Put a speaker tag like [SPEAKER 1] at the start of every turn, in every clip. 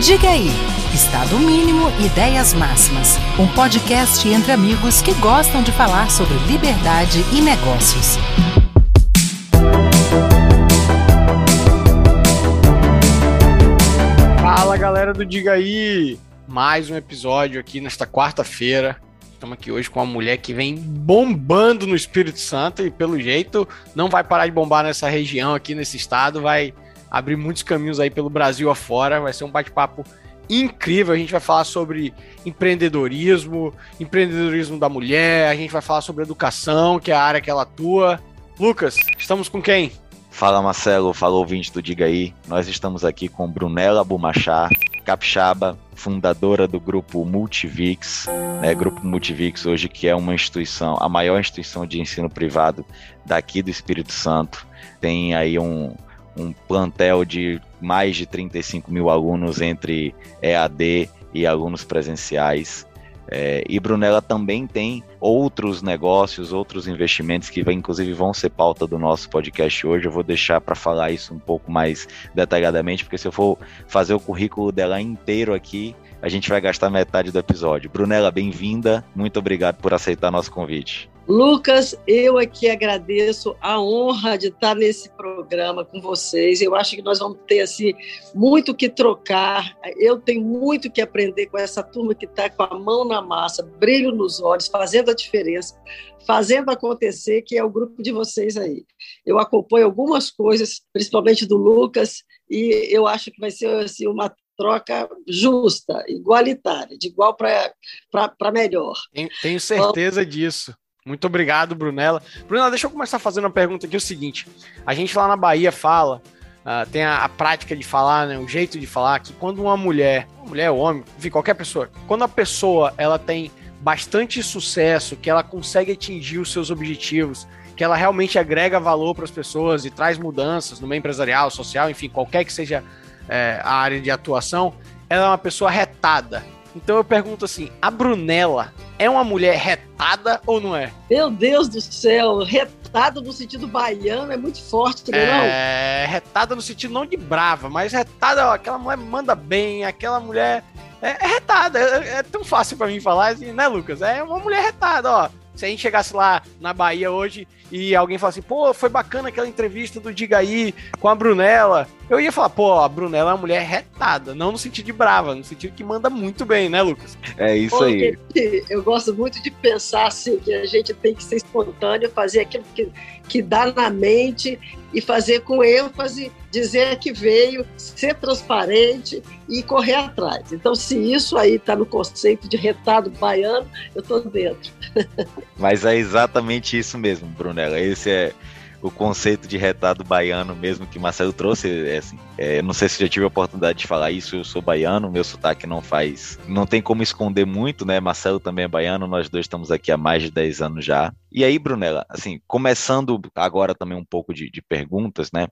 [SPEAKER 1] Diga aí, Estado Mínimo Ideias Máximas, um podcast entre amigos que gostam de falar sobre liberdade e negócios.
[SPEAKER 2] Fala galera do Diga aí, mais um episódio aqui nesta quarta-feira. Estamos aqui hoje com uma mulher que vem bombando no Espírito Santo e, pelo jeito, não vai parar de bombar nessa região aqui, nesse estado. Vai abrir muitos caminhos aí pelo Brasil afora. Vai ser um bate-papo incrível. A gente vai falar sobre empreendedorismo, empreendedorismo da mulher, a gente vai falar sobre educação, que é a área que ela atua. Lucas, estamos com quem?
[SPEAKER 3] Fala Marcelo, fala ouvinte do Diga aí. Nós estamos aqui com Brunella Bumachá, capixaba, fundadora do grupo Multivix, né, Grupo Multivix hoje que é uma instituição, a maior instituição de ensino privado daqui do Espírito Santo. Tem aí um, um plantel de mais de 35 mil alunos entre EAD e alunos presenciais. É, e Brunella também tem outros negócios, outros investimentos que inclusive vão ser pauta do nosso podcast hoje. Eu vou deixar para falar isso um pouco mais detalhadamente, porque se eu for fazer o currículo dela inteiro aqui, a gente vai gastar metade do episódio. Brunella, bem-vinda. Muito obrigado por aceitar nosso convite.
[SPEAKER 4] Lucas, eu aqui agradeço a honra de estar nesse programa com vocês. Eu acho que nós vamos ter assim muito que trocar. Eu tenho muito que aprender com essa turma que está com a mão na massa, brilho nos olhos, fazendo a diferença, fazendo acontecer, que é o grupo de vocês aí. Eu acompanho algumas coisas, principalmente do Lucas, e eu acho que vai ser assim, uma troca justa, igualitária, de igual para melhor.
[SPEAKER 2] Tenho, tenho certeza disso. Muito obrigado, Brunella. Brunella, deixa eu começar fazendo uma pergunta aqui, é o seguinte. A gente lá na Bahia fala, uh, tem a, a, prática de falar, né, o jeito de falar, que quando uma mulher, uma mulher ou homem, enfim, qualquer pessoa, quando a pessoa ela tem bastante sucesso, que ela consegue atingir os seus objetivos, que ela realmente agrega valor para as pessoas e traz mudanças no meio empresarial, social, enfim, qualquer que seja é, a área de atuação, ela é uma pessoa retada. Então eu pergunto assim: a Brunella é uma mulher retada ou não é?
[SPEAKER 4] Meu Deus do céu, retada no sentido baiano é muito forte, não
[SPEAKER 2] é? É, retada no sentido não de brava, mas retada, ó, aquela mulher manda bem, aquela mulher é, é retada. É, é tão fácil para mim falar assim, né, Lucas? É uma mulher retada, ó. Se a gente chegasse lá na Bahia hoje e alguém falasse, pô, foi bacana aquela entrevista do Diga aí com a Brunella, eu ia falar, pô, a Brunella é uma mulher retada, não no sentido de brava, no sentido que manda muito bem, né, Lucas?
[SPEAKER 3] É isso aí.
[SPEAKER 4] Eu gosto muito de pensar assim, que a gente tem que ser espontâneo, fazer aquilo que, que dá na mente e fazer com ênfase, dizer que veio, ser transparente e correr atrás. Então, se isso aí está no conceito de retado baiano, eu estou dentro.
[SPEAKER 3] Mas é exatamente isso mesmo, Brunella. Esse é o conceito de retado baiano mesmo que Marcelo trouxe. É assim, é, não sei se já tive a oportunidade de falar isso, eu sou baiano, meu sotaque não faz. Não tem como esconder muito, né? Marcelo também é baiano, nós dois estamos aqui há mais de 10 anos já. E aí, Brunella, assim, começando agora também um pouco de, de perguntas, né?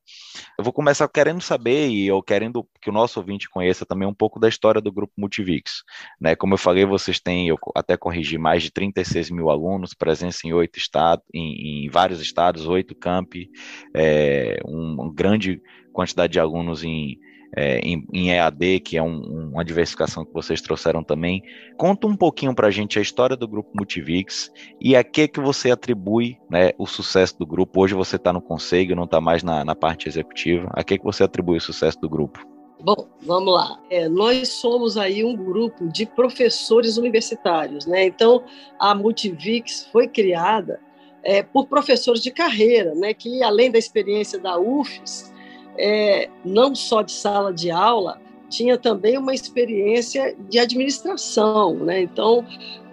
[SPEAKER 3] Eu vou começar querendo saber e eu querendo que o nosso ouvinte conheça também um pouco da história do Grupo Multivix. Né? Como eu falei, vocês têm, eu até corrigi, mais de 36 mil alunos, presença em oito estados, em, em vários estados, oito campi, é, um, uma grande quantidade de alunos em é, em, em, EAD, que é um, uma diversificação que vocês trouxeram também. Conta um pouquinho para a gente a história do grupo Multivix e a que que você atribui né, o sucesso do grupo. Hoje você está no conselho, não está mais na, na, parte executiva. A que que você atribui o sucesso do grupo?
[SPEAKER 4] Bom, vamos lá. É, nós somos aí um grupo de professores universitários, né? Então, a Multivix foi criada é, por professores de carreira, né? Que além da experiência da UFES, é, não só de sala de aula, tinha também uma experiência de administração. Né? Então,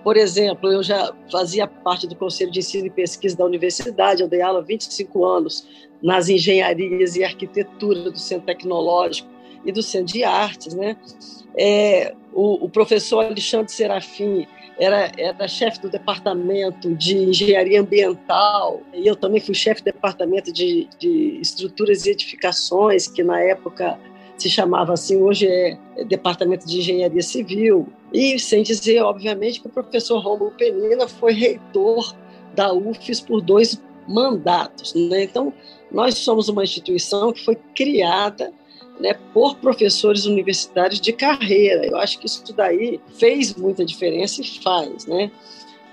[SPEAKER 4] por exemplo, eu já fazia parte do Conselho de Ensino e Pesquisa da universidade, eu dei aula há 25 anos nas engenharias e arquitetura do Centro Tecnológico e do Centro de Artes. Né? É, o, o professor Alexandre Serafim era, era chefe do departamento de engenharia ambiental, e eu também fui chefe do departamento de, de estruturas e edificações, que na época se chamava assim, hoje é, departamento de engenharia civil. E sem dizer, obviamente, que o professor Rômulo Penina foi reitor da UFES por dois mandatos. Né? Então, nós somos uma instituição que foi criada né, por professores universitários de carreira. Eu acho que isso daí fez muita diferença e faz, né?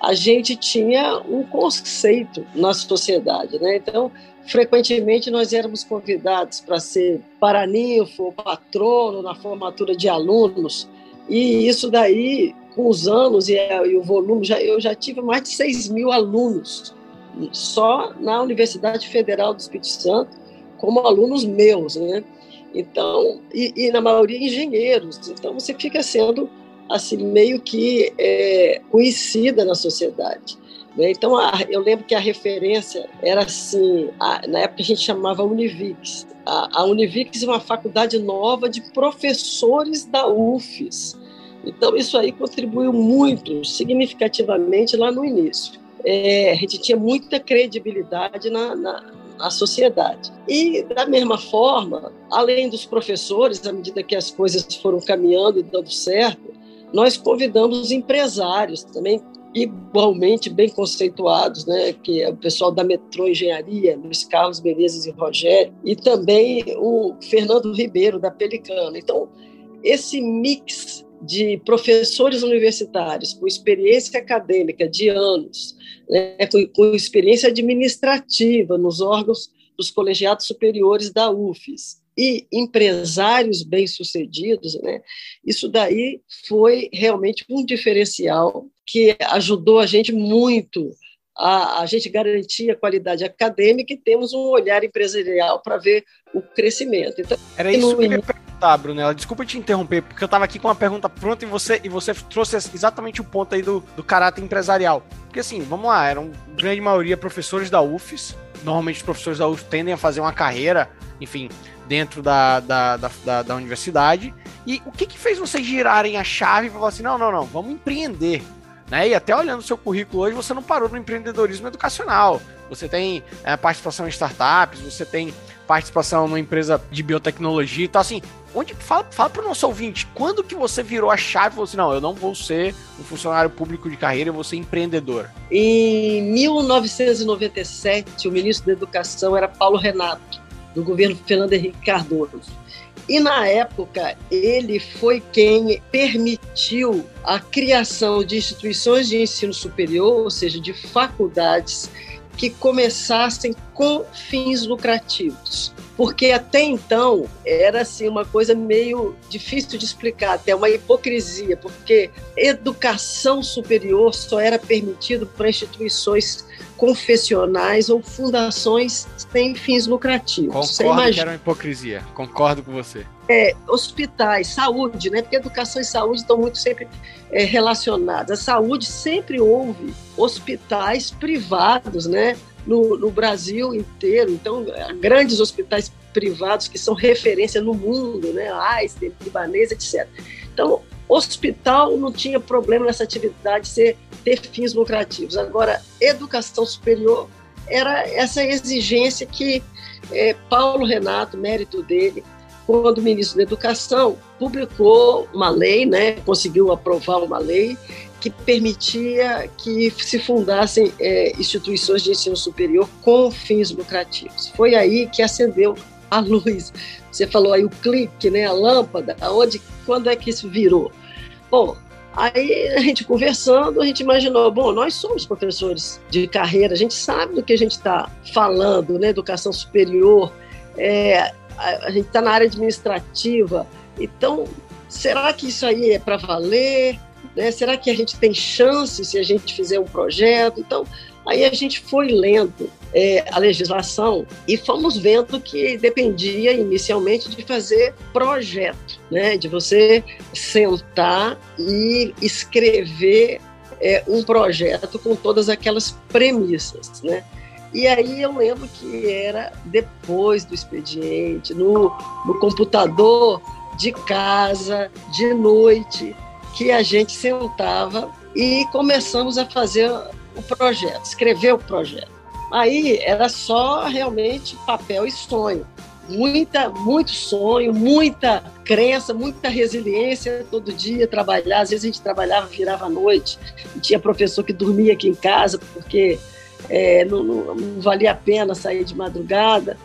[SPEAKER 4] A gente tinha um conceito na sociedade, né? Então, frequentemente nós éramos convidados para ser paraninfo, patrono na formatura de alunos, e isso daí, com os anos e, e o volume, já, eu já tive mais de 6 mil alunos só na Universidade Federal do Espírito Santo, como alunos meus, né? Então, e, e na maioria engenheiros. Então, você fica sendo assim meio que é, conhecida na sociedade. Né? Então, a, eu lembro que a referência era assim, a, na época a gente chamava Univix. A, a Univix é uma faculdade nova de professores da UFES. Então, isso aí contribuiu muito, significativamente, lá no início. É, a gente tinha muita credibilidade na, na, na sociedade. E, da mesma forma, além dos professores, à medida que as coisas foram caminhando e dando certo, nós convidamos empresários também igualmente bem conceituados, né, que é o pessoal da Metrô Engenharia, Luiz Carlos Menezes e Rogério, e também o Fernando Ribeiro, da Pelicano. Então, esse mix de professores universitários com experiência acadêmica de anos, né, com, experiência administrativa nos órgãos dos colegiados superiores da UFES e empresários bem-sucedidos, né, isso daí foi realmente um diferencial que ajudou a gente muito a, a gente garantir a qualidade acadêmica e temos um olhar empresarial para ver o crescimento.
[SPEAKER 2] Então, Era isso que eu ia perguntar, Brunella. Desculpa te interromper, porque eu estava aqui com uma pergunta pronta e você, e você trouxe exatamente o ponto aí do, do caráter empresarial. Porque assim, vamos lá, eram grande maioria professores da UFES. Normalmente os professores da UFES tendem a fazer uma carreira, enfim, dentro da, da, da, da, da universidade. E o que, que fez vocês girarem a chave e falar assim, não, não, não, vamos empreender. Né? E até olhando o seu currículo hoje, você não parou no empreendedorismo educacional. Você tem é, participação em startups, você tem participação numa empresa de biotecnologia. Então, assim, onde fala, fala para o nosso ouvinte, quando que você virou a chave e falou assim, não, eu não vou ser um funcionário público de carreira, eu vou ser empreendedor?
[SPEAKER 4] Em 1997, o ministro da Educação era Paulo Renato, do governo Fernando Henrique Cardoso. E na época, ele foi quem permitiu a criação de instituições de ensino superior, ou seja, de faculdades que começassem com fins lucrativos. Porque até então era assim uma coisa meio difícil de explicar, até uma hipocrisia, porque educação superior só era permitido para instituições confessionais ou fundações sem fins lucrativos.
[SPEAKER 2] Concordo que era uma hipocrisia, concordo com você.
[SPEAKER 4] É, hospitais, saúde, né? Porque educação e saúde estão muito sempre é, relacionadas. A saúde sempre houve hospitais privados, né? No, no Brasil inteiro. Então, grandes hospitais privados que são referência no mundo, né? Einstein, Libanês, etc. Então, hospital não tinha problema nessa atividade ser ter fins lucrativos. Agora, educação superior era essa exigência que é, Paulo Renato, mérito dele, quando ministro da Educação, publicou uma lei, né, conseguiu aprovar uma lei que permitia que se fundassem é, instituições de ensino superior com fins lucrativos. Foi aí que acendeu a luz. Você falou aí o clique, né, a lâmpada, aonde, quando é que isso virou? Bom, Aí a gente conversando, a gente imaginou, bom, nós somos professores de carreira, a gente sabe do que a gente está falando, né? Educação superior, é, a, gente está na área administrativa, então será que isso aí é para valer? Né? Será que a gente tem chance se a gente fizer um projeto? Então, aí a gente foi lendo é, a legislação e fomos vendo que dependia inicialmente de fazer projeto, né? de você sentar e escrever é, um projeto com todas aquelas premissas. Né? E aí eu lembro que era depois do expediente, no, no computador de casa, de noite, que a gente sentava e começamos a fazer o projeto, escrever o projeto. Aí era só realmente papel e sonho. Muita, muito sonho, muita crença, muita resiliência todo dia trabalhar. Às vezes a gente trabalhava, virava à noite, tinha professor que dormia aqui em casa porque é, não, não, não, valia a pena sair de madrugada.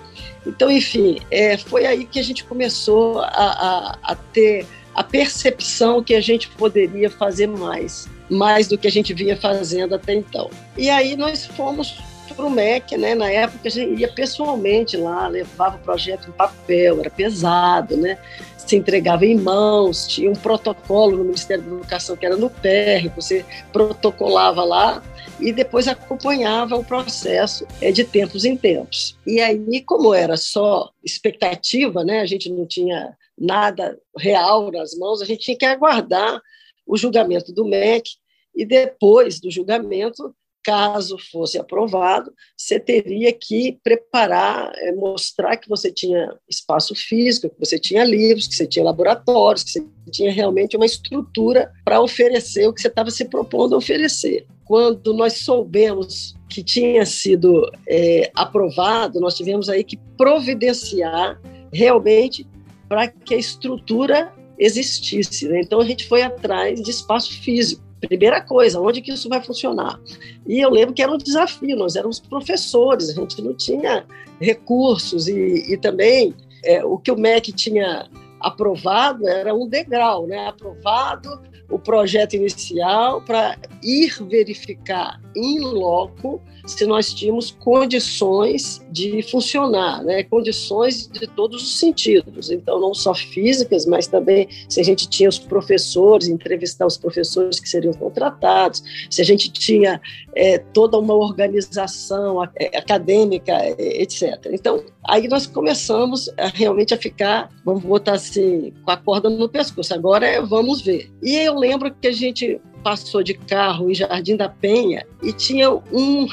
[SPEAKER 4] Então, enfim, é, foi aí que a gente começou a, a, a ter a percepção que a gente poderia fazer mais, mais do que a gente vinha fazendo até então. E aí nós fomos para o MEC, né? Na época a gente ia pessoalmente lá, levava o projeto em papel, era pesado, né? Se entregava em mãos, tinha um protocolo no Ministério da Educação que era no PR, você protocolava lá e depois acompanhava o processo é, de tempos em tempos. E aí, como era só expectativa, né? A gente não tinha nada real nas mãos, a gente tinha que aguardar o julgamento do MEC e depois do julgamento caso fosse aprovado, você teria que preparar, eh, mostrar que você tinha espaço físico, que você tinha livros, que você tinha laboratórios, que você tinha realmente uma estrutura para oferecer o que você estava se propondo a oferecer. Quando nós soubemos que tinha sido é, aprovado, nós tivemos aí que providenciar realmente para que a estrutura existisse. Né? Então a gente foi atrás de espaço físico Primeira coisa, onde que isso vai funcionar? E eu lembro que era um desafio, nós éramos professores, a gente não tinha recursos e, e também é, o que o MEC tinha aprovado era um degrau, né? Aprovado o projeto inicial para ir verificar em loco se nós tínhamos condições de funcionar, né? condições de todos os sentidos. Então, não só físicas, mas também se a gente tinha os professores, entrevistar os professores que seriam contratados, se a gente tinha é, toda uma organização é, acadêmica, é, etc. Então, aí nós começamos a, realmente a ficar, vamos botar assim, com a corda no pescoço. Agora é, vamos ver. E eu lembro que a gente passou de carro em Jardim da Penha e tinha um,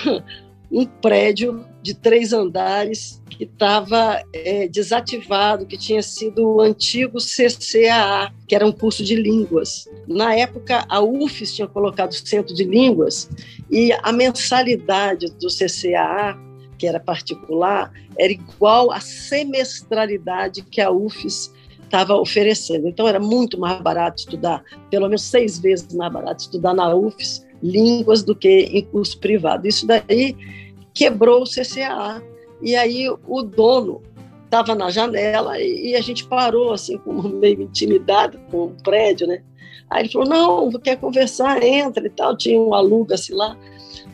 [SPEAKER 4] um prédio de três andares que estava é, desativado, que tinha sido o antigo CCAA, que era um curso de línguas. Na época, a UFES tinha colocado o centro de línguas e a mensalidade do CCAA, que era particular, era igual à semestralidade que a UFES estava oferecendo. Então era muito mais barato estudar, pelo menos seis vezes mais barato estudar na UFES línguas do que em curso privado. Isso daí quebrou o CCAA. E aí o dono estava na janela e, a gente parou assim, com meio intimidado com o prédio, né? Aí ele falou: não, quer conversar, entra e tal. Tinha um aluga-se lá.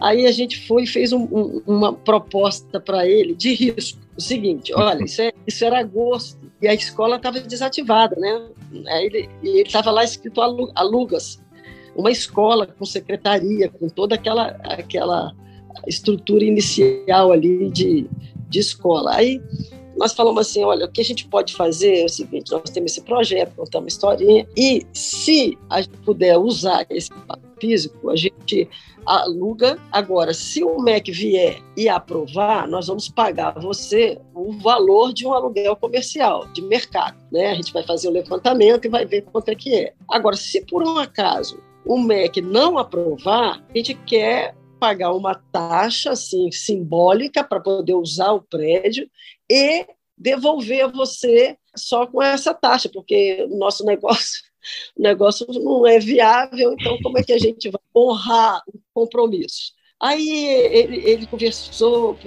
[SPEAKER 4] Aí a gente foi e fez um, um, uma proposta para ele de risco. O seguinte: olha, isso, é, isso era agosto e a escola estava desativada, né? Aí ele estava lá escrito alugas, uma escola com secretaria, com toda aquela aquela estrutura inicial ali de, de escola. Aí nós falamos assim, olha, o que a gente pode fazer é o seguinte, nós temos esse projeto, contamos uma historinha, e se a gente puder usar esse físico, a gente aluga. Agora, se o MEC vier e aprovar, nós vamos pagar você o valor de um aluguel comercial, de mercado. Né? A gente vai fazer o levantamento e vai ver quanto é que é. Agora, se por um acaso o MEC não aprovar, a gente quer pagar uma taxa assim simbólica para poder usar o prédio e devolver a você só com essa taxa, porque o nosso negócio o negócio não é viável, então como é que a gente vai honrar o compromisso? Aí ele, ele conversou,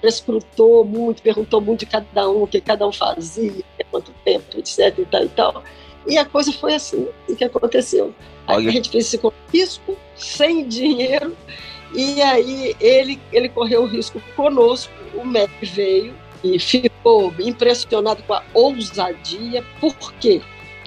[SPEAKER 4] prescrutou muito, perguntou muito de cada um, o que cada um fazia, quanto tempo, etc. e tal e tal. E a coisa foi assim, o que aconteceu. Aí a gente fez esse risco, sem dinheiro, e aí ele, ele correu o risco conosco, o MEC veio e ficou impressionado com a ousadia. Por quê?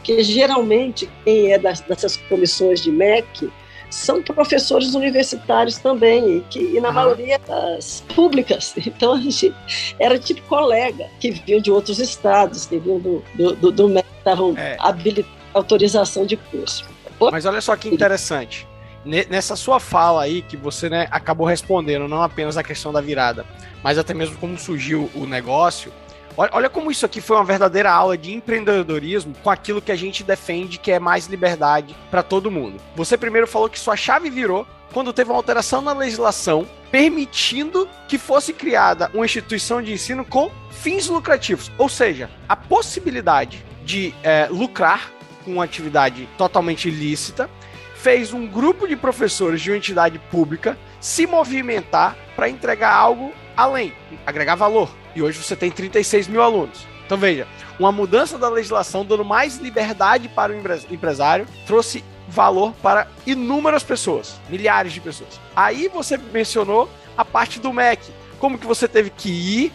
[SPEAKER 4] Porque geralmente quem é das, dessas comissões de MEC são professores universitários também, e, que, e na maioria das públicas. Então, a gente era tipo colega, que vinham de outros estados, que vinham do, do, do, do MEC, estavam é. habilitados autorização de curso.
[SPEAKER 2] Mas olha só que interessante. Nessa sua fala aí, que você né, acabou respondendo não apenas a questão da virada, mas até mesmo como surgiu o negócio, Olha como isso aqui foi uma verdadeira aula de empreendedorismo com aquilo que a gente defende, que é mais liberdade para todo mundo. Você primeiro falou que sua chave virou quando teve uma alteração na legislação permitindo que fosse criada uma instituição de ensino com fins lucrativos, ou seja, a possibilidade de é, lucrar com uma atividade totalmente ilícita fez um grupo de professores de uma entidade pública se movimentar para entregar algo além, agregar valor. E hoje você tem 36 mil alunos. Então veja, uma mudança da legislação dando mais liberdade para o empresário trouxe valor para inúmeras pessoas, milhares de pessoas. Aí você mencionou a parte do MEC, como que você teve que ir,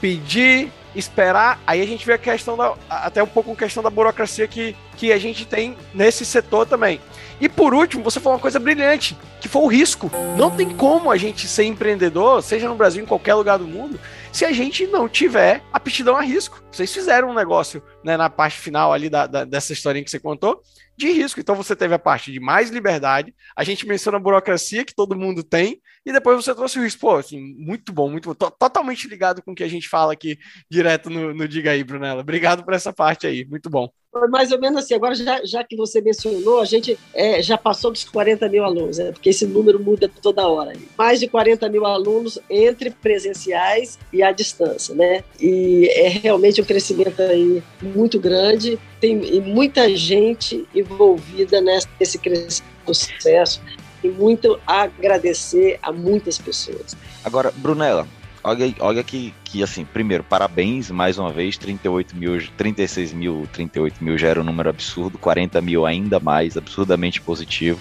[SPEAKER 2] pedir, esperar. Aí a gente vê a questão da até um pouco a questão da burocracia que, que a gente tem nesse setor também. E por último, você falou uma coisa brilhante, que foi o risco. Não tem como a gente ser empreendedor, seja no Brasil, em qualquer lugar do mundo, se a gente não tiver aptidão a risco. Vocês fizeram um negócio né, na parte final ali da, da, dessa historinha que você contou, de risco. Então você teve a parte de mais liberdade, a gente menciona a burocracia que todo mundo tem, e depois você trouxe o risco. Pô, assim, muito bom, muito bom. Totalmente ligado com o que a gente fala aqui direto no, no Diga aí, Brunella. Obrigado por essa parte aí, muito bom.
[SPEAKER 4] Mais ou menos assim, agora já, já que você mencionou, a gente é, já passou dos 40 mil alunos, né? porque esse número muda toda hora. Mais de 40 mil alunos entre presenciais e à distância, né? E é realmente um crescimento aí muito grande, tem muita gente envolvida nesse crescimento sucesso e muito a agradecer a muitas pessoas.
[SPEAKER 3] Agora, Brunella, olha, olha que, que, assim, primeiro, parabéns mais uma vez, 38 mil, 36 mil, 38 mil já era um número absurdo, 40 mil ainda mais, absurdamente positivo.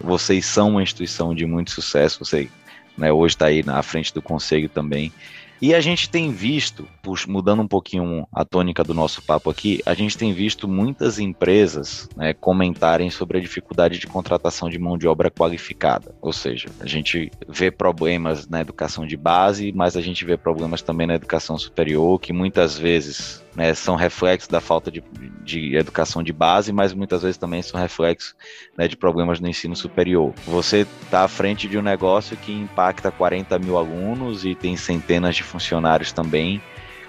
[SPEAKER 3] Vocês são uma instituição de muito sucesso, você né, hoje está aí na frente do conselho também. E a gente tem visto, mudando um pouquinho a tônica do nosso papo aqui, a gente tem visto muitas empresas né, comentarem sobre a dificuldade de contratação de mão de obra qualificada. Ou seja, a gente vê problemas na educação de base, mas a gente vê problemas também na educação superior, que muitas vezes né, são reflexos da falta de, de, educação de base, mas muitas vezes também são reflexos né, de problemas no ensino superior. Você está à frente de um negócio que impacta 40 mil alunos e tem centenas de funcionários também.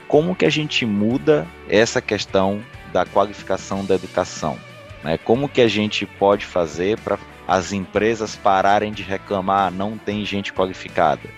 [SPEAKER 3] Como que a gente muda essa questão da qualificação da educação? Né? Como que a gente pode fazer para as empresas pararem de reclamar não tem gente qualificada?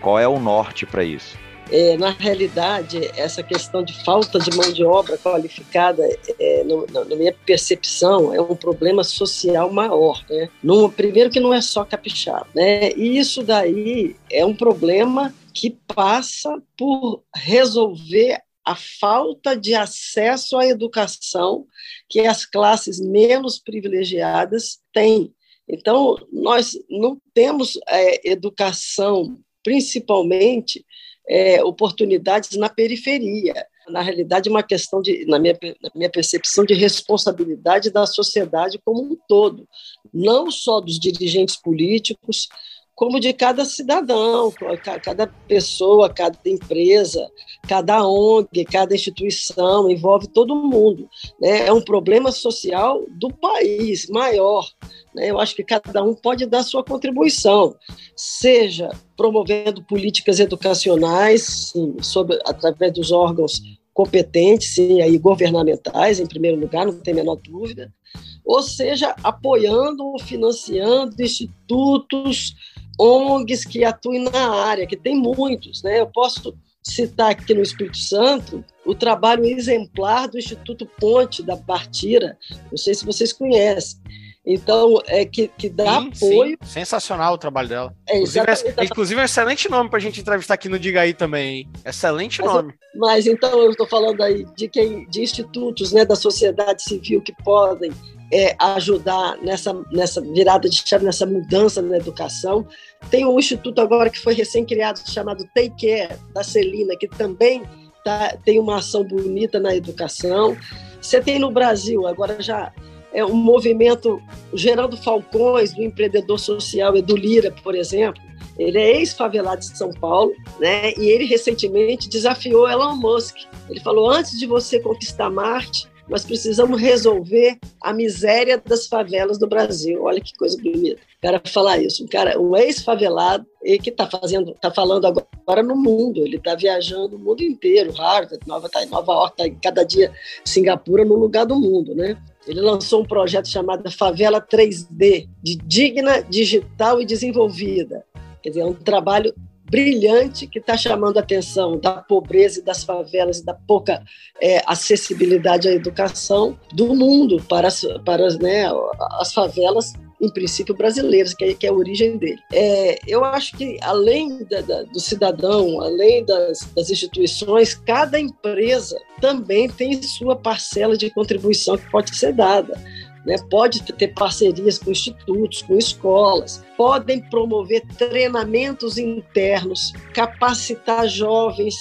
[SPEAKER 3] Qual é o norte para isso?
[SPEAKER 4] É, na realidade, essa questão de falta de mão de obra qualificada, é, no, na minha percepção, é um problema social maior. Né? Primeiro que não é só capixaba. Né? E isso daí é um problema que passa por resolver a falta de acesso à educação que as classes menos privilegiadas têm. Então, nós não temos é, educação, principalmente é, oportunidades na periferia. Na realidade, uma questão de, na minha, na minha percepção, de responsabilidade da sociedade como um todo, não só dos dirigentes políticos, como de cada cidadão, cada pessoa, cada empresa, cada ONG, cada instituição, envolve todo mundo. Né? É um problema social do país maior. Né? Eu acho que cada um pode dar sua contribuição, seja promovendo políticas educacionais, sim, sobre, através dos órgãos competentes, sim, aí governamentais, em primeiro lugar, não tem a menor dúvida, ou seja, apoiando financiando institutos, ONGs que atuem na área, que tem muitos, né? Eu posso citar aqui no Espírito Santo o trabalho exemplar do Instituto Ponte da Partira, não sei se vocês conhecem. Então, é que, que dá sim, apoio.
[SPEAKER 2] Sim. Sensacional o trabalho dela. É, inclusive, é, inclusive, é um excelente nome para a gente entrevistar aqui no Diga aí também. Hein? Excelente
[SPEAKER 4] mas,
[SPEAKER 2] nome.
[SPEAKER 4] Mas então eu estou falando aí de quem, de institutos né, da sociedade civil que podem é, ajudar nessa, nessa virada de chave, nessa mudança na educação. Tem um instituto agora que foi recém-criado chamado Take Care, da Celina, que também tá, tem uma ação bonita na educação. Você tem no Brasil, agora já é um movimento, Geraldo Falcões, do empreendedor social Edu Lira, por exemplo, ele é ex-favelado de São Paulo, né? E ele recentemente desafiou Elon Musk. Ele falou: antes de você conquistar Marte, nós precisamos resolver a miséria das favelas do Brasil. Olha que coisa bonita. O cara falar isso, um cara, um ex-favelado, e que está fazendo, está falando agora no mundo. Ele está viajando o mundo inteiro, Harvard, Nova, Nova York, tá cada dia Singapura no lugar do mundo, né? Ele lançou um projeto chamado Favela 3D, de digna, digital e desenvolvida. Quer dizer, é um trabalho brilhante que está chamando a atenção da pobreza e das favelas e da pouca é, acessibilidade à educação do mundo para as, para as, né, as favelas em princípio, brasileiras, que é, que é a origem dele. É, eu acho que, além da, da, do cidadão, além das, das instituições, cada empresa também tem sua parcela de contribuição que pode ser dada né? pode ter parcerias com institutos, com escolas, podem promover treinamentos internos, capacitar jovens,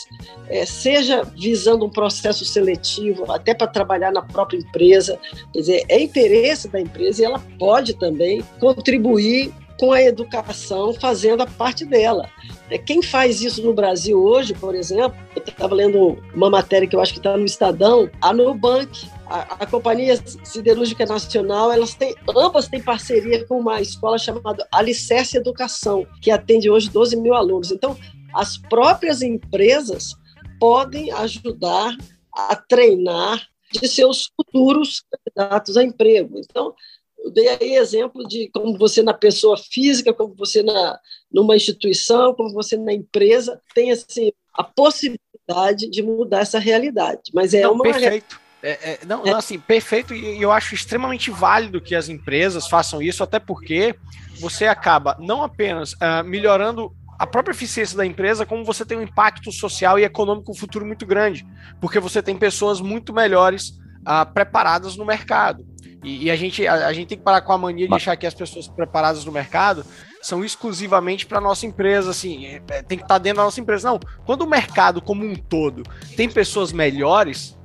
[SPEAKER 4] é, seja visando um processo seletivo, até para trabalhar na própria empresa. Quer dizer, é interesse da empresa e ela pode também contribuir com a educação, fazendo a parte dela. É, quem faz isso no Brasil hoje, por exemplo, eu estava lendo uma matéria que eu acho que está no Estadão, a Nubank, a, a, Companhia Siderúrgica Nacional, elas têm, ambas têm parceria com uma escola chamada Alicerce Educação, que atende hoje 12 mil alunos. Então, as próprias empresas podem ajudar a treinar de seus futuros candidatos a emprego. Então, eu dei aí exemplo de como você na pessoa física, como você na numa instituição, como você na empresa tem assim a possibilidade de mudar essa realidade. Mas é
[SPEAKER 2] não,
[SPEAKER 4] uma
[SPEAKER 2] perfeito. É, é, não, não, assim, perfeito, e eu acho extremamente válido que as empresas façam isso, até porque você acaba não apenas uh, melhorando a própria eficiência da empresa, como você tem um impacto social e econômico no futuro muito grande, porque você tem pessoas muito melhores uh, preparadas no mercado. E, e a, gente, a, a, gente tem que parar com a mania de achar que as pessoas preparadas no mercado são exclusivamente para nossa empresa, assim, é, é, tem que estar tá dentro da nossa empresa. Não, quando o mercado como um todo tem pessoas melhores,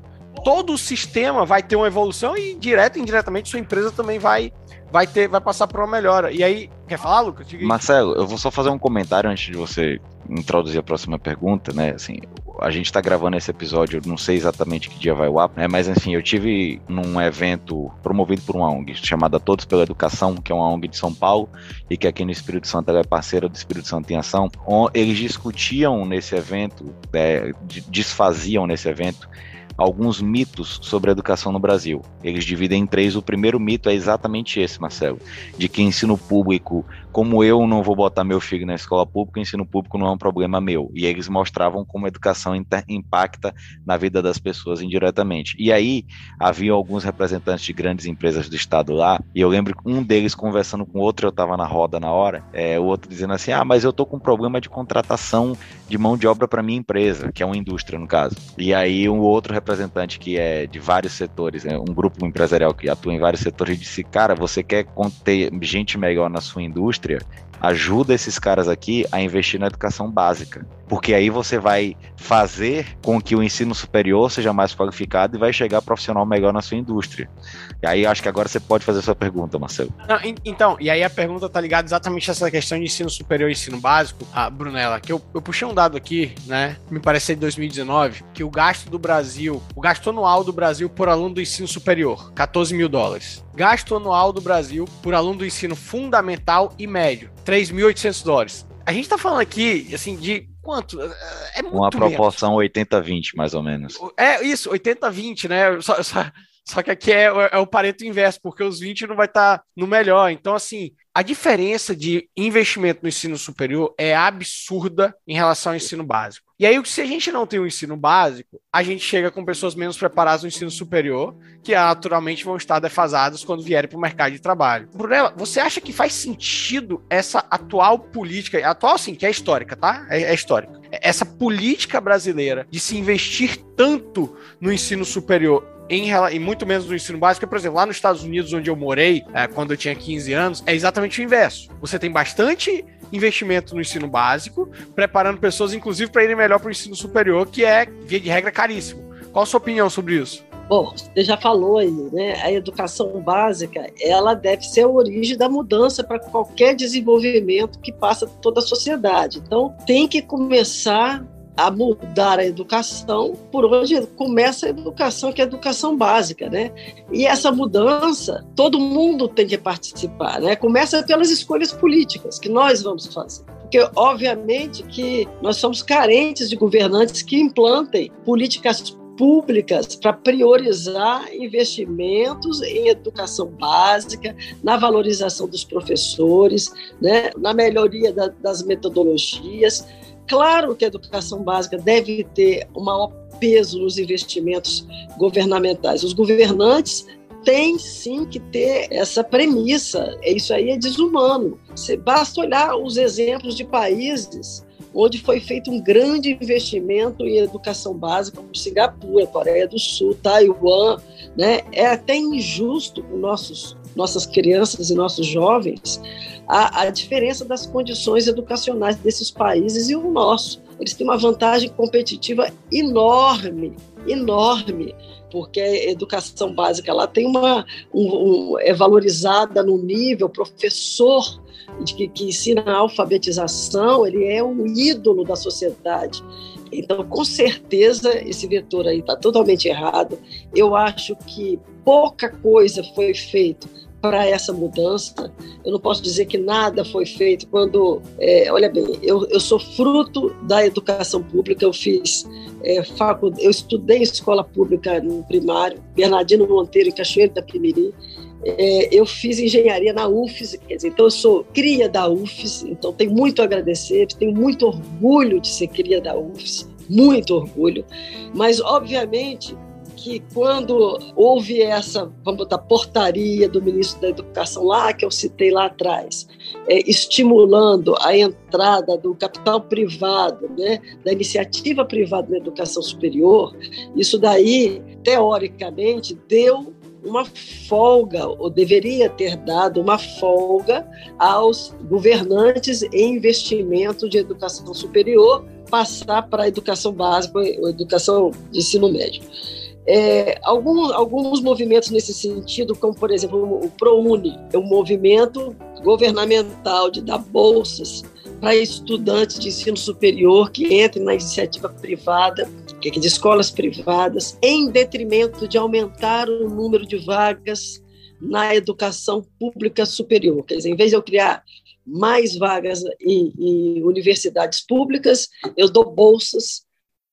[SPEAKER 2] todo o sistema vai ter uma evolução e direto e indiretamente sua empresa também vai vai ter vai passar por uma melhora. E aí, quer falar, Lucas?
[SPEAKER 3] Marcelo, eu vou só fazer um comentário antes de você introduzir a próxima pergunta, né? Assim, a gente está gravando esse episódio, não sei exatamente que dia vai o ar, né? Mas enfim, eu tive num evento promovido por uma ONG chamada Todos pela Educação, que é uma ONG de São Paulo e que aqui no Espírito Santo ela é parceira do Espírito Santo em Ação. Eles discutiam nesse evento, é, desfaziam nesse evento alguns mitos sobre a educação no Brasil. Eles dividem em três. O primeiro mito é exatamente esse, Marcelo, de que ensino público, como eu não vou botar meu filho na escola pública, ensino público não é um problema meu. E eles mostravam como a educação impacta na vida das pessoas indiretamente. E aí havia alguns representantes de grandes empresas do estado lá, e eu lembro um deles conversando com o outro, eu estava na roda na hora, é, o outro dizendo assim: "Ah, mas eu tô com problema de contratação de mão de obra para minha empresa, que é uma indústria no caso". E aí um outro representante que é de vários setores, né, um grupo empresarial que atua em vários setores, disse: Cara, você quer ter gente melhor na sua Ajuda esses caras aqui a investir na educação básica porque aí você vai fazer com que o ensino superior seja mais qualificado e vai chegar profissional melhor na sua indústria. E aí acho que agora você pode fazer a sua pergunta, Marcelo.
[SPEAKER 2] Não, então, e aí a pergunta tá ligada exatamente a essa questão de ensino superior e ensino básico, a Brunella, que eu, eu puxei um dado aqui, né, me parece de 2019, que o gasto do Brasil, o gasto anual do Brasil por aluno do ensino superior, 14 mil dólares. Gasto anual do Brasil por aluno do ensino fundamental e médio, 3.800 dólares. A gente tá falando aqui, assim, de quanto?
[SPEAKER 3] É muito Uma proporção 80-20, mais ou menos.
[SPEAKER 2] É isso, 80-20, né? Só, só, só, que aqui é, é, o pareto inverso, porque os 20 não vai estar tá no melhor. Então, assim, a diferença de investimento no ensino superior é absurda em relação ao ensino básico. E aí, se a gente não tem o um ensino básico, a gente chega com pessoas menos preparadas no ensino superior, que naturalmente vão estar defasadas quando vierem para o mercado de trabalho. Brunella, você acha que faz sentido essa atual política, atual sim, que é histórica, tá? É, é histórica. Essa política brasileira de se investir tanto no ensino superior em, e muito menos no ensino básico, por exemplo, lá nos Estados Unidos, onde eu morei, é, quando eu tinha 15 anos, é exatamente o inverso. Você tem bastante investimento no ensino básico, preparando pessoas, inclusive, para irem melhor para o ensino superior, que é, via de regra, caríssimo. Qual a sua opinião sobre isso?
[SPEAKER 4] Bom, você já falou aí, né? A educação básica, ela deve ser a origem da mudança para qualquer desenvolvimento que passa toda a sociedade. Então, tem que começar a mudar a educação por onde começa a educação, que é a educação básica, né? E essa mudança, todo mundo tem que participar, né? Começa pelas escolhas políticas que nós vamos fazer. Porque, obviamente, que nós somos carentes de governantes que implantem políticas públicas para priorizar investimentos em educação básica, na valorização dos professores, né, na melhoria da, das metodologias, Claro que a educação básica deve ter o maior peso nos investimentos governamentais. Os governantes tem sim que ter essa premissa. Isso aí é desumano. Basta olhar os exemplos de países onde foi feito um grande investimento em educação básica, como Singapura, Coreia do Sul, Taiwan. Né? É até injusto com nossos, nossas crianças e nossos jovens a, a diferença das condições educacionais desses países e o nosso. Eles têm uma vantagem competitiva enorme, enorme porque a educação básica lá tem uma um, um, é valorizada no nível professor de que, que ensina a alfabetização, ele é um ídolo da sociedade. Então, com certeza, esse vetor aí está totalmente errado. Eu acho que pouca coisa foi feita para essa mudança. Eu não posso dizer que nada foi feito quando, é, olha bem, eu, eu sou fruto da educação pública, eu fiz é, faculdade, eu estudei escola pública no primário, Bernardino Monteiro, em Cachoeiro da Primiri, é, eu fiz engenharia na UFES, quer dizer, então eu sou cria da UFES, então tenho muito a agradecer, tenho muito orgulho de ser cria da UFES, muito orgulho, mas obviamente que quando houve essa, vamos botar, portaria do ministro da Educação lá, que eu citei lá atrás, é, estimulando a entrada do capital privado, né, da iniciativa privada na educação superior, isso daí, teoricamente, deu uma folga, ou deveria ter dado uma folga aos governantes em investimento de educação superior, passar para a educação básica ou educação de ensino médio. É, alguns, alguns movimentos nesse sentido, como por exemplo o ProUni, é um movimento governamental de dar bolsas para estudantes de ensino superior que entrem na iniciativa privada, de escolas privadas, em detrimento de aumentar o número de vagas na educação pública superior. Quer dizer, em vez de eu criar mais vagas em, em universidades públicas, eu dou bolsas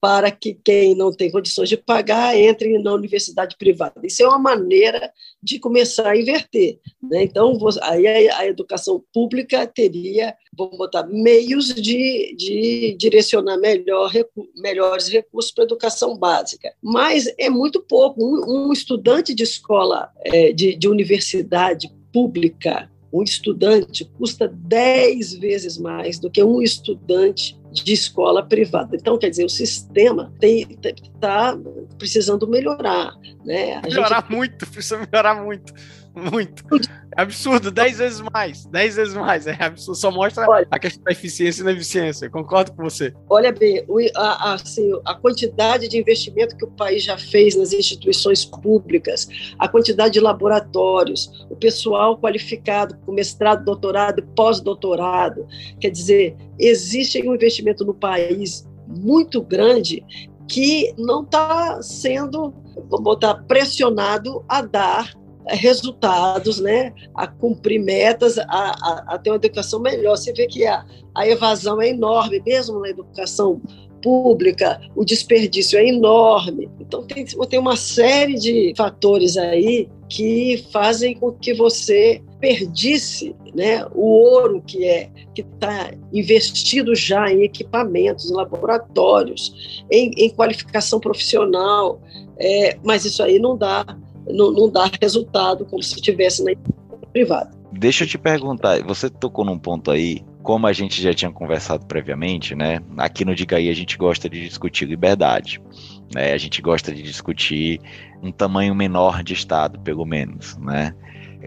[SPEAKER 4] para que quem não tem condições de pagar entre na universidade privada. Isso é uma maneira de começar a inverter. Né? Então, aí a educação pública teria, vamos botar, meios de, de direcionar melhor, melhores recursos para a educação básica. Mas é muito pouco. Um, um estudante de escola, é, de, de universidade pública, um estudante custa 10 vezes mais do que um estudante de escola privada. Então, quer dizer, o sistema está precisando melhorar. Né?
[SPEAKER 2] melhorar gente... muito, precisa melhorar muito. Muito. É absurdo, 10 vezes mais. 10 vezes mais. É absurdo. Só mostra olha, a questão da eficiência e da eficiência. Eu concordo com você.
[SPEAKER 4] Olha bem, a, a, assim, a quantidade de investimento que o país já fez nas instituições públicas, a quantidade de laboratórios, o pessoal qualificado com mestrado, doutorado e pós-doutorado. Quer dizer, existe um investimento no país muito grande que não está sendo, vamos botar, pressionado a dar resultados, né, a cumprir metas, a, a, a, ter uma educação melhor. Você vê que a, a evasão é enorme, mesmo na educação pública, o desperdício é enorme. Então, tem, tem uma série de fatores aí que fazem com que você perdisse né, o ouro que é que está investido já em equipamentos, em laboratórios, em, em qualificação profissional, é, mas isso aí não dá não, não dá resultado como se tivesse na privada.
[SPEAKER 3] Deixa eu te perguntar, você tocou num ponto aí, como a gente já tinha conversado previamente, né? Aqui no Diga aí a gente gosta de discutir liberdade, né? A gente gosta de discutir um tamanho menor de Estado, pelo menos, né?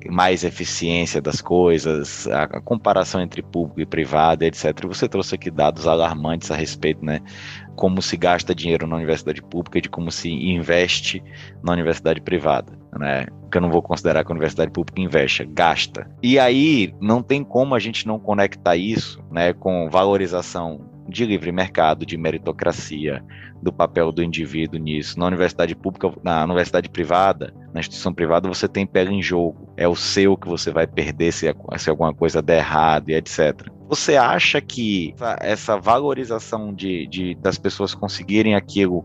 [SPEAKER 3] Mais eficiência das coisas, a, comparação entre público e privado, etc. Você trouxe aqui dados alarmantes a respeito, né? como se gasta dinheiro na universidade pública e de como se investe na universidade privada, né? Que eu não vou considerar que a universidade pública investe, gasta. E aí não tem como a gente não conectar isso, né, com valorização de livre mercado, de meritocracia, do papel do indivíduo nisso. Na universidade pública, na universidade privada, na instituição privada, você tem pele em jogo. É o seu que você vai perder se, se alguma coisa der errado e etc. Você acha que essa valorização de, de das pessoas conseguirem aquilo,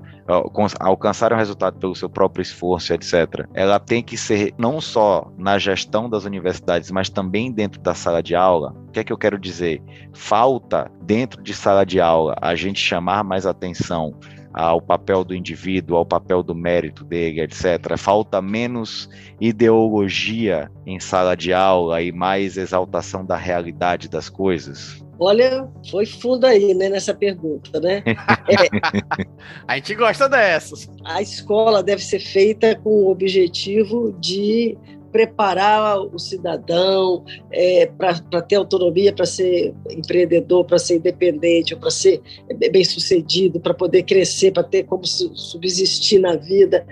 [SPEAKER 3] alcançarem o resultado pelo seu próprio esforço, etc., ela tem que ser não só na gestão das universidades, mas também dentro da sala de aula? O que é que eu quero dizer? Falta, dentro de sala de aula, a gente chamar mais atenção ao papel do indivíduo, ao papel do mérito dele, etc. Falta menos ideologia em sala de aula e mais exaltação da realidade das coisas?
[SPEAKER 4] Olha, foi fundo aí, né, nessa pergunta, né?
[SPEAKER 2] É, a gente gosta dessas.
[SPEAKER 4] A escola deve ser feita com o objetivo de preparar o cidadão é, para ter autonomia, para ser empreendedor, para ser independente, para ser bem sucedido, para poder crescer, para ter como subsistir na vida.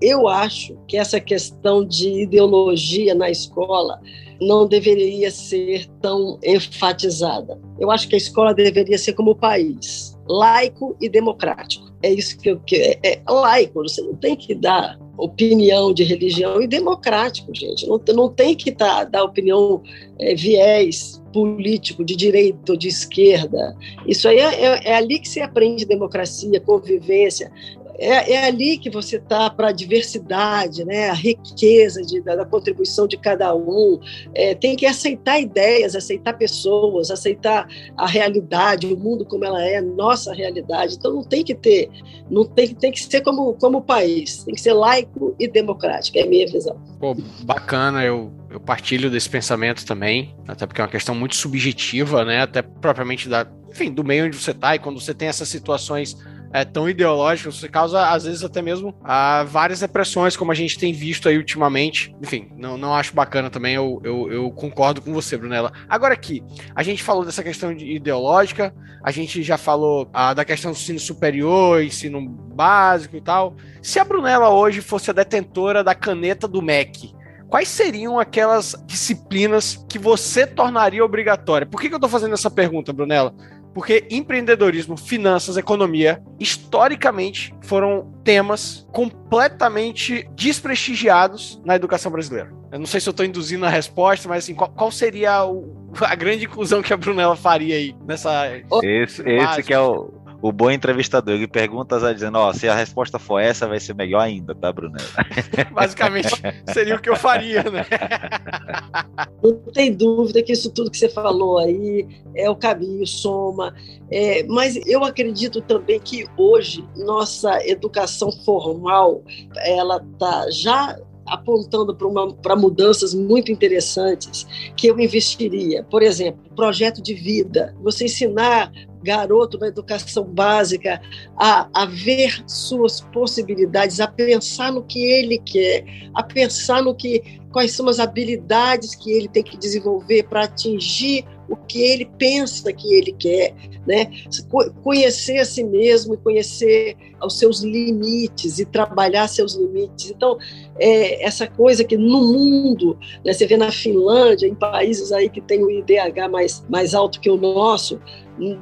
[SPEAKER 4] Eu acho que essa questão de ideologia na escola não deveria ser tão enfatizada. Eu acho que a escola deveria ser como o país, laico e democrático. É isso que eu quero. É, é laico, você não tem que dar opinião de religião e democrático, gente. Não, não tem que tá, dar opinião é, viés político de direita ou de esquerda. Isso aí é, é, é ali que se aprende democracia, convivência é, é ali que você está para a diversidade, né? a riqueza de, da, da, contribuição de cada um. É, tem que aceitar ideias, aceitar pessoas, aceitar a realidade, o mundo como ela é, nossa realidade. Então não tem que ter, não tem, tem que ser como, como o país, tem que ser laico e democrático, é a minha visão.
[SPEAKER 2] Pô, bacana, eu, eu partilho desse pensamento também, até porque é uma questão muito subjetiva, né? Até propriamente da, enfim, do meio onde você está, e quando você tem essas situações é, tão ideológicos, isso causa, às vezes, até mesmo ah, várias repressões, como a gente tem visto aí ultimamente. Enfim, não, não acho bacana também, eu, eu, eu concordo com você, Brunella. Agora aqui, a gente falou dessa questão de ideológica, a gente já falou ah, da questão do ensino superior, ensino básico e tal. Se a Brunella hoje fosse a detentora da caneta do MEC, quais seriam aquelas disciplinas que você tornaria obrigatória? Por que, que eu estou fazendo essa pergunta, Brunella? Porque empreendedorismo, finanças, economia, historicamente foram temas completamente desprestigiados na educação brasileira. Eu não sei se eu estou induzindo a resposta, mas assim, qual, qual seria o, a grande inclusão que a Brunella faria aí nessa.
[SPEAKER 3] Esse, esse que é o, o bom entrevistador, ele pergunta dizendo, ó, se a resposta for essa, vai ser melhor ainda, tá, Brunella?
[SPEAKER 2] Basicamente, seria o que eu faria, né?
[SPEAKER 4] Não tem dúvida que isso tudo que você falou aí é o caminho, soma. É, mas eu acredito também que hoje nossa educação formal, ela tá já apontando para mudanças muito interessantes que eu investiria. Por exemplo, projeto de vida. Você ensinar garoto na educação básica a, a ver suas possibilidades, a pensar no que ele quer, a pensar no que quais são as habilidades que ele tem que desenvolver para atingir o que ele pensa que ele quer, né? Conhecer a si mesmo e conhecer os seus limites e trabalhar seus limites. Então, é, essa coisa que no mundo, né, você vê na Finlândia, em países aí que tem o IDH mais, mais alto que o nosso,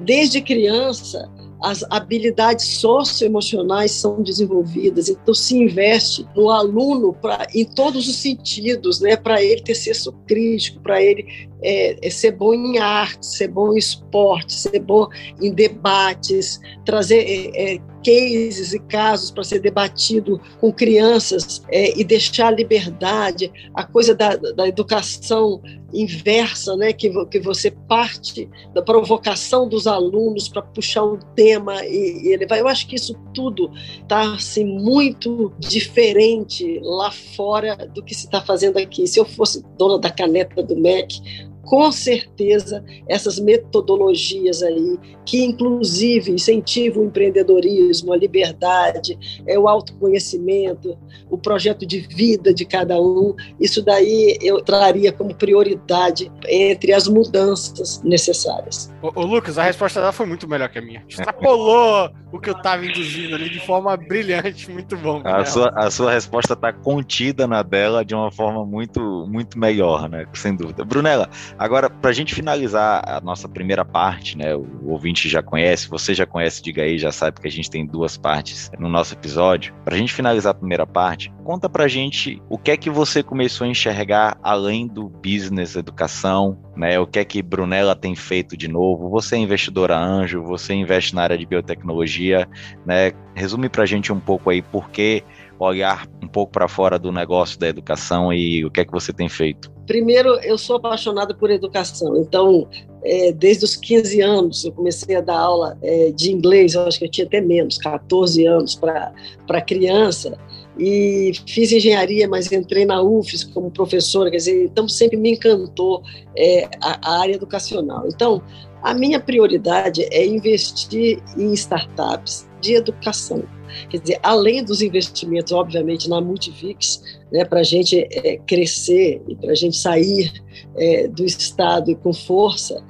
[SPEAKER 4] desde criança as habilidades socioemocionais são desenvolvidas, então se investe no aluno pra, em todos os sentidos, né, para ele ter senso crítico, para ele é, é ser bom em arte, ser bom em esporte, ser bom em debates, trazer é, é cases e casos para ser debatido com crianças é, e deixar a liberdade, a coisa da, da educação inversa, né, que, que você parte da provocação dos alunos para puxar um tema e, e ele vai. Eu acho que isso tudo está assim, muito diferente lá fora do que se está fazendo aqui. Se eu fosse dona da caneta do MEC, com certeza essas metodologias aí, que inclusive incentivam o empreendedorismo, a liberdade, é o autoconhecimento, o projeto de vida de cada um, isso daí eu traria como prioridade entre as mudanças necessárias.
[SPEAKER 2] Ô, ô Lucas, a resposta dela foi muito melhor que a minha. Extrapolou o que eu estava induzindo ali de forma brilhante, muito bom.
[SPEAKER 3] A sua, a sua resposta está contida na dela de uma forma muito, muito melhor, né? Sem dúvida. Brunella, Agora, para a gente finalizar a nossa primeira parte, né? O ouvinte já conhece, você já conhece, diga aí, já sabe que a gente tem duas partes no nosso episódio. Para a gente finalizar a primeira parte, conta para a gente o que é que você começou a enxergar além do business, educação, né? O que é que Brunella tem feito de novo? Você é investidora anjo, você investe na área de biotecnologia, né? Resume para a gente um pouco aí por que olhar um pouco para fora do negócio da educação e o que é que você tem feito.
[SPEAKER 4] Primeiro, eu sou apaixonada por educação, então é, desde os 15 anos. Eu comecei a dar aula é, de inglês, eu acho que eu tinha até menos, 14 anos para criança. E fiz engenharia, mas entrei na UFES como professora, quer dizer, então sempre me encantou é, a, a área educacional. Então, a minha prioridade é investir em startups de educação. Quer dizer, além dos investimentos, obviamente, na Multivix, né, para a gente é, crescer e para a gente sair é, do Estado e com força,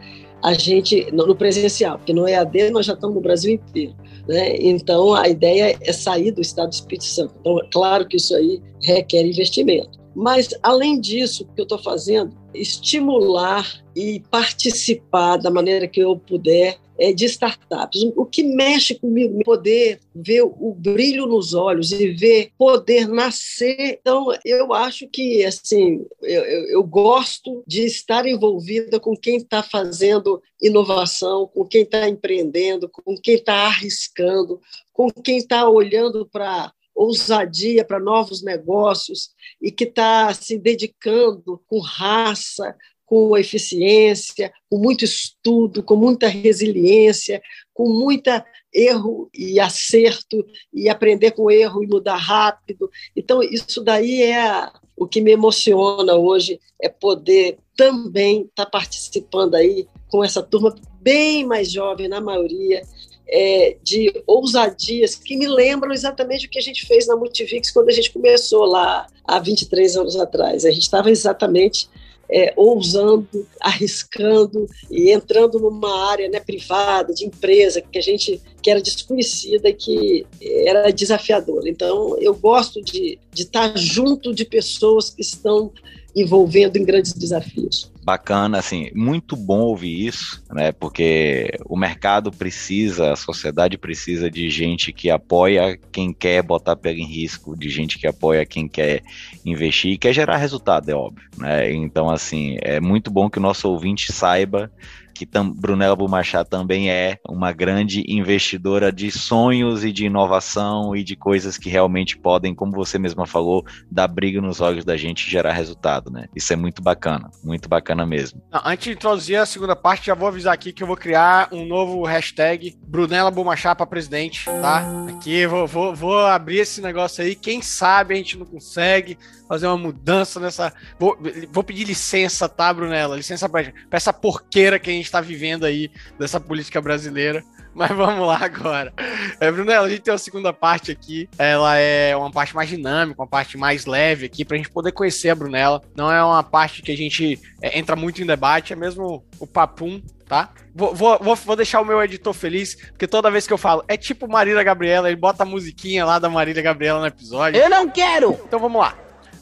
[SPEAKER 4] a gente, no presencial, porque no EAD nós já estamos no Brasil inteiro. Né? Então, a ideia é sair do Estado do Espírito Santo. Então, é claro que isso aí requer investimento. Mas, além disso, o que eu estou fazendo, estimular e participar da maneira que eu puder de startups. O que mexe comigo, poder ver o brilho nos olhos e ver poder nascer. Então, eu acho que, assim, eu, eu, eu gosto de estar envolvida com quem está fazendo inovação, com quem está empreendendo, com quem está arriscando, com quem está olhando para ousadia para novos negócios e que está se dedicando com raça, com eficiência, com muito estudo, com muita resiliência, com muita erro e acerto e aprender com erro e mudar rápido. Então isso daí é o que me emociona hoje é poder também estar tá participando aí com essa turma bem mais jovem na maioria é, de ousadias que me lembram exatamente o que a gente fez na Multivix quando a gente começou lá há 23 anos atrás. A gente estava exatamente é, ousando, arriscando e entrando numa área né, privada, de empresa, que a gente que era desconhecida e que era desafiadora. Então, eu gosto de, de estar junto de pessoas que estão envolvendo em grandes desafios.
[SPEAKER 3] Bacana, assim, muito bom ouvir isso, né? Porque o mercado precisa, a sociedade precisa de gente que apoia quem quer botar pega em risco, de gente que apoia quem quer investir e quer gerar resultado, é óbvio, né? Então, assim, é muito bom que o nosso ouvinte saiba que tam, Brunella Bumachá também é uma grande investidora de sonhos e de inovação e de coisas que realmente podem, como você mesma falou, dar briga nos olhos da gente e gerar resultado, né? Isso é muito bacana, muito bacana mesmo.
[SPEAKER 2] Antes de introduzir a segunda parte, já vou avisar aqui que eu vou criar um novo hashtag Brunella Bumachá para presidente, tá? Aqui vou, vou, vou abrir esse negócio aí, quem sabe a gente não consegue fazer uma mudança nessa. Vou, vou pedir licença, tá, Brunella? Licença pra, pra essa porqueira que a gente está vivendo aí dessa política brasileira. Mas vamos lá agora. É, Brunella, a gente tem a segunda parte aqui. Ela é uma parte mais dinâmica, uma parte mais leve aqui, pra gente poder conhecer a Brunella. Não é uma parte que a gente é, entra muito em debate, é mesmo o papum, tá? Vou, vou, vou, deixar o meu editor feliz, porque toda vez que eu falo, é tipo Marília Gabriela, ele bota a musiquinha lá da Marília Gabriela no episódio.
[SPEAKER 1] Eu não quero!
[SPEAKER 2] Então vamos lá.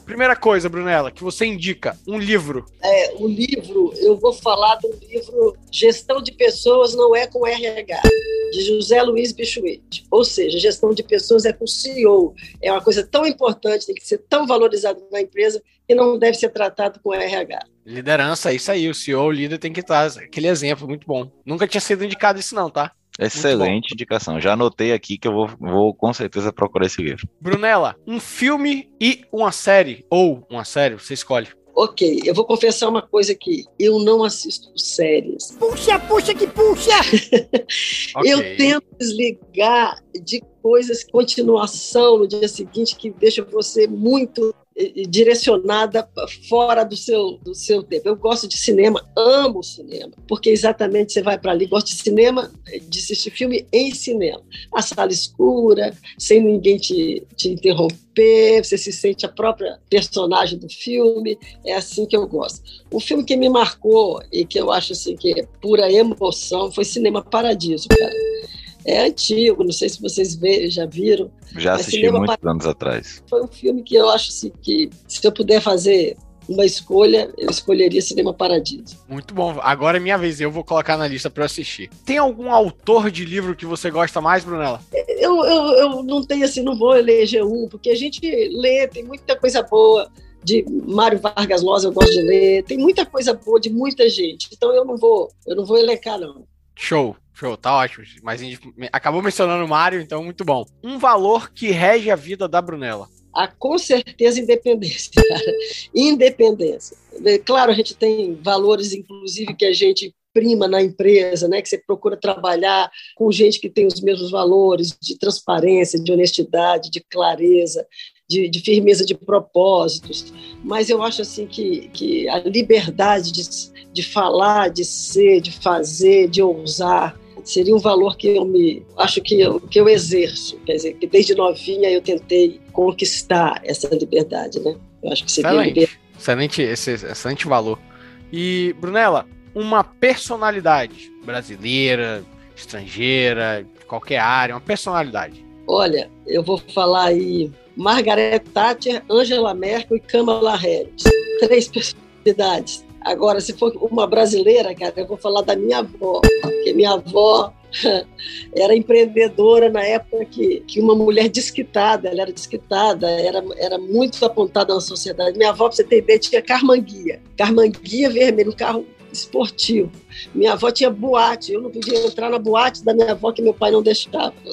[SPEAKER 2] Primeira coisa, Brunella, que você indica, um livro.
[SPEAKER 4] É, o livro, eu vou falar do livro Gestão de Pessoas Não É com RH, de José Luiz Bichuete. Ou seja, gestão de pessoas é com CEO. É uma coisa tão importante, tem que ser tão valorizado na empresa que não deve ser tratado com RH.
[SPEAKER 2] Liderança, é isso aí. O CEO, o líder, tem que estar aquele exemplo, muito bom. Nunca tinha sido indicado isso, não, tá?
[SPEAKER 3] Excelente indicação. Já anotei aqui que eu vou, vou com certeza procurar esse livro.
[SPEAKER 2] Brunella, um filme e uma série, ou uma série, você escolhe.
[SPEAKER 4] Ok, eu vou confessar uma coisa aqui. Eu não assisto séries.
[SPEAKER 1] Puxa, puxa, que puxa!
[SPEAKER 4] okay. Eu tento desligar de coisas, continuação no dia seguinte, que deixa você muito direcionada fora do seu, do seu tempo. Eu gosto de cinema, amo cinema, porque exatamente você vai para ali, gosta de cinema, de assistir filme em cinema. A sala escura, sem ninguém te, te interromper, você se sente a própria personagem do filme, é assim que eu gosto. O filme que me marcou e que eu acho assim que é pura emoção foi Cinema Paradiso, cara é antigo, não sei se vocês vê, já viram.
[SPEAKER 3] Já assisti muitos anos atrás.
[SPEAKER 4] Foi um filme que eu acho assim, que se eu puder fazer uma escolha, eu escolheria Cinema Paradiso.
[SPEAKER 2] Muito bom. Agora é minha vez, eu vou colocar na lista para assistir. Tem algum autor de livro que você gosta mais, Brunella?
[SPEAKER 4] Eu, eu, eu não tenho assim, não vou eleger um, porque a gente lê, tem muita coisa boa. De Mário Vargas Llosa eu gosto de ler, tem muita coisa boa de muita gente. Então eu não vou, eu não vou elencar não.
[SPEAKER 2] Show. Show, tá ótimo. Mas acabou mencionando o Mário, então muito bom. Um valor que rege a vida da Brunella.
[SPEAKER 4] Ah, com certeza independência, cara. Independência. Claro, a gente tem valores, inclusive, que a gente prima na empresa, né? Que você procura trabalhar com gente que tem os mesmos valores de transparência, de honestidade, de clareza, de, de, firmeza de propósitos, mas eu acho assim que, que a liberdade de, de falar, de ser, de fazer, de ousar, seria um valor que eu me acho que eu, que eu exerço, quer dizer, que desde novinha eu tentei conquistar essa liberdade, né? Eu acho que seria
[SPEAKER 2] excelente, excelente esse excelente valor. E Brunella, uma personalidade brasileira, estrangeira, de qualquer área, uma personalidade.
[SPEAKER 4] Olha, eu vou falar aí Margaret Thatcher, Angela Merkel e Kamala Harris. Três personalidades. Agora, se for uma brasileira, cara, eu vou falar da minha avó, porque minha avó era empreendedora na época que, que uma mulher desquitada, ela era desquitada, era, era muito apontada na sociedade. Minha avó, para você ter ideia, tinha carmanguia. Carmanguia vermelho, um carro esportivo. Minha avó tinha boate, eu não podia entrar na boate da minha avó que meu pai não deixava.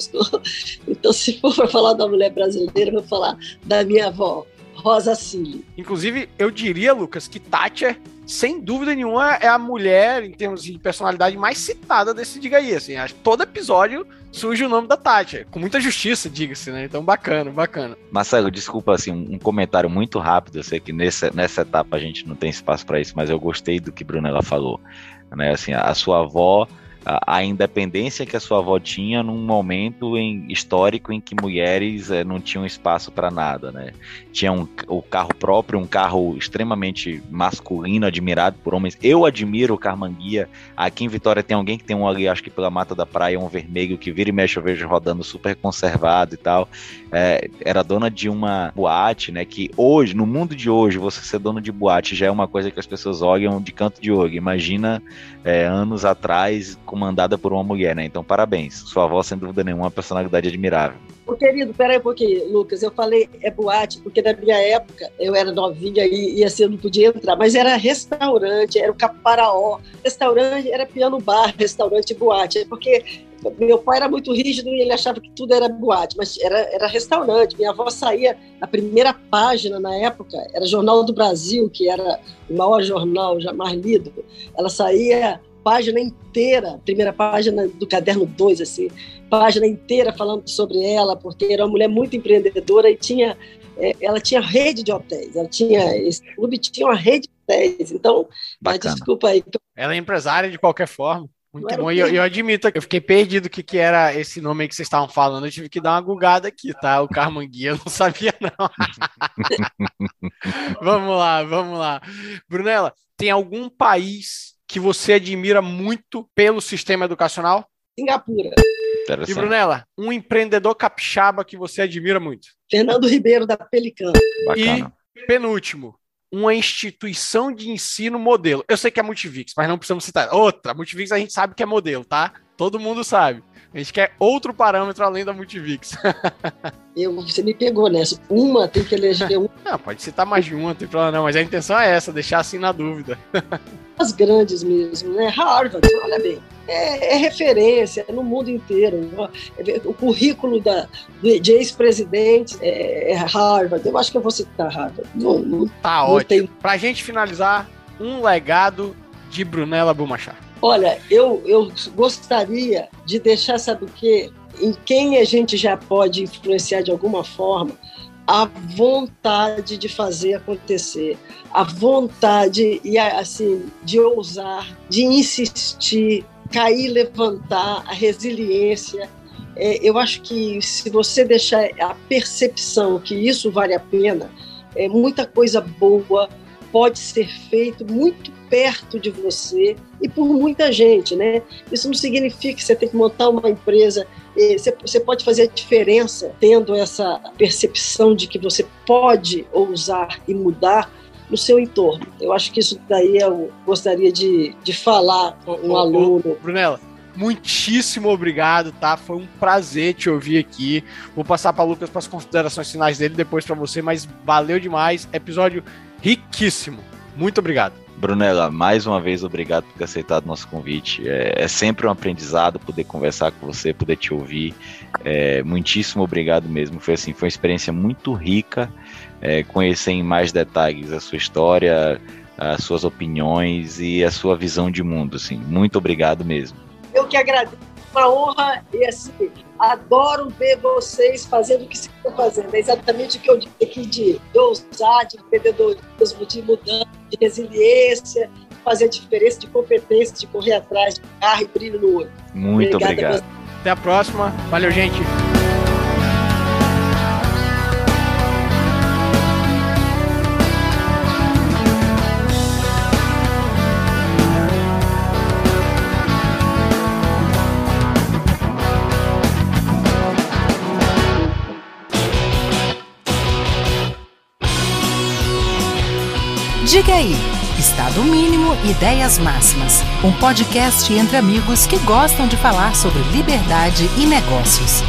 [SPEAKER 4] Então, se for para falar da mulher brasileira, eu vou falar da minha avó, Rosa Cili.
[SPEAKER 2] Inclusive, eu diria, Lucas, que Thatcher, sem dúvida nenhuma, é a mulher, em termos de personalidade, mais citada desse Diga aí. Assim, acho que todo episódio surge o nome da Thatcher, com muita justiça, diga-se, né? Então, bacana, bacana.
[SPEAKER 3] Marcelo, desculpa, assim, um comentário muito rápido. Eu sei que nessa, nessa etapa a gente não tem espaço para isso, mas eu gostei do que Brunella falou. Né? Assim, a sua avó a, independência que a sua avó tinha num momento em, histórico em que mulheres é, não tinham espaço para nada, né? Tinha um, o carro próprio, um carro extremamente masculino, admirado por homens. Eu admiro o Carmanguia. Aqui em Vitória tem alguém que tem um ali, acho que pela Mata da Praia, um vermelho que vira e mexe eu vejo rodando super conservado e tal. É, era dona de uma boate, né? Que hoje, no mundo de hoje, você ser dono de boate já é uma coisa que as pessoas olham de canto de olho. Imagina é, anos atrás, comandada por uma mulher, né? Então, parabéns. Sua avó, sem dúvida nenhuma, é uma personalidade admirável.
[SPEAKER 4] Ô, querido, peraí um pouquinho, Lucas. Eu falei é boate, porque na minha época eu era novinha e, e assim eu não podia entrar, mas era restaurante, era o Caparaó. Restaurante era piano bar, restaurante boate. Porque meu pai era muito rígido e ele achava que tudo era boate, mas era, era restaurante. Minha avó saía, a primeira página na época era Jornal do Brasil, que era o maior jornal jamais lido. Ela saía página inteira, primeira página do caderno 2, assim, página inteira falando sobre ela, porque era uma mulher muito empreendedora e tinha, é, ela tinha rede de hotéis, ela tinha, esse clube tinha uma rede de hotéis, então, desculpa aí.
[SPEAKER 2] Ela é empresária de qualquer forma. Muito bom. E eu, eu, admito que eu fiquei perdido o que, que era esse nome aí que vocês estavam falando. Eu tive que dar uma gugada aqui, tá? O Carmanguia, eu não sabia, não. vamos lá, vamos lá. Brunella, tem algum país que você admira muito pelo sistema educacional?
[SPEAKER 4] Singapura.
[SPEAKER 2] E Brunella, um empreendedor capixaba que você admira muito?
[SPEAKER 4] Fernando Ribeiro, da Pelican.
[SPEAKER 2] Bacana. E penúltimo, uma instituição de ensino modelo. Eu sei que é Multivix, mas não precisamos citar. Outra, Multivix a gente sabe que é modelo, tá? Todo mundo sabe. A gente quer outro parâmetro além da Multivix.
[SPEAKER 4] Eu, você me pegou nessa. Uma tem que eleger um.
[SPEAKER 2] Não, pode citar mais de uma, não tem problema não, mas a intenção é essa, deixar assim na dúvida.
[SPEAKER 4] As grandes mesmo, né? Harvard, olha bem, é, é referência no mundo inteiro. O currículo da, de ex-presidente é, é, Harvard. Eu acho que eu vou citar Harvard. Não, não,
[SPEAKER 2] tá não ótimo. Tem... Pra gente finalizar, um legado de Brunella Bumachar.
[SPEAKER 4] Olha, eu, eu gostaria de deixar, sabe o quê? Em quem a gente já pode influenciar de alguma forma, a vontade de fazer acontecer, a vontade e assim de ousar, de insistir, cair, levantar, a resiliência. É, eu acho que se você deixar a percepção que isso vale a pena, é, muita coisa boa pode ser feito muito perto de você e por muita gente, né? Isso não significa que você tem que montar uma empresa. Você pode fazer a diferença tendo essa percepção de que você pode ousar e mudar no seu entorno. Eu acho que isso daí eu gostaria de, de falar com um aluno.
[SPEAKER 2] Brunella, muitíssimo obrigado, tá? Foi um prazer te ouvir aqui. Vou passar para Lucas para as considerações finais dele depois para você, mas valeu demais. Episódio riquíssimo. Muito obrigado.
[SPEAKER 3] Brunella, mais uma vez obrigado por ter aceitado nosso convite. É, é, sempre um aprendizado poder conversar com você, poder te ouvir. É, muitíssimo obrigado mesmo. Foi assim, foi uma experiência muito rica. É, conhecer em mais detalhes a sua história, as suas opiniões e a sua visão de mundo. Assim. Muito obrigado mesmo.
[SPEAKER 4] Eu que agradeço. Uma honra e assim, adoro ver vocês fazendo o que vocês estão fazendo. É exatamente o que eu disse aqui de, de ousar, de empreendedorismo, de mudança, de resiliência, de fazer a diferença, de competência, de correr atrás, de carro e brilho no olho.
[SPEAKER 3] Muito Obrigada obrigado.
[SPEAKER 2] Até a próxima. Valeu, gente.
[SPEAKER 1] Diga aí, Estado Mínimo Ideias Máximas, um podcast entre amigos que gostam de falar sobre liberdade e negócios.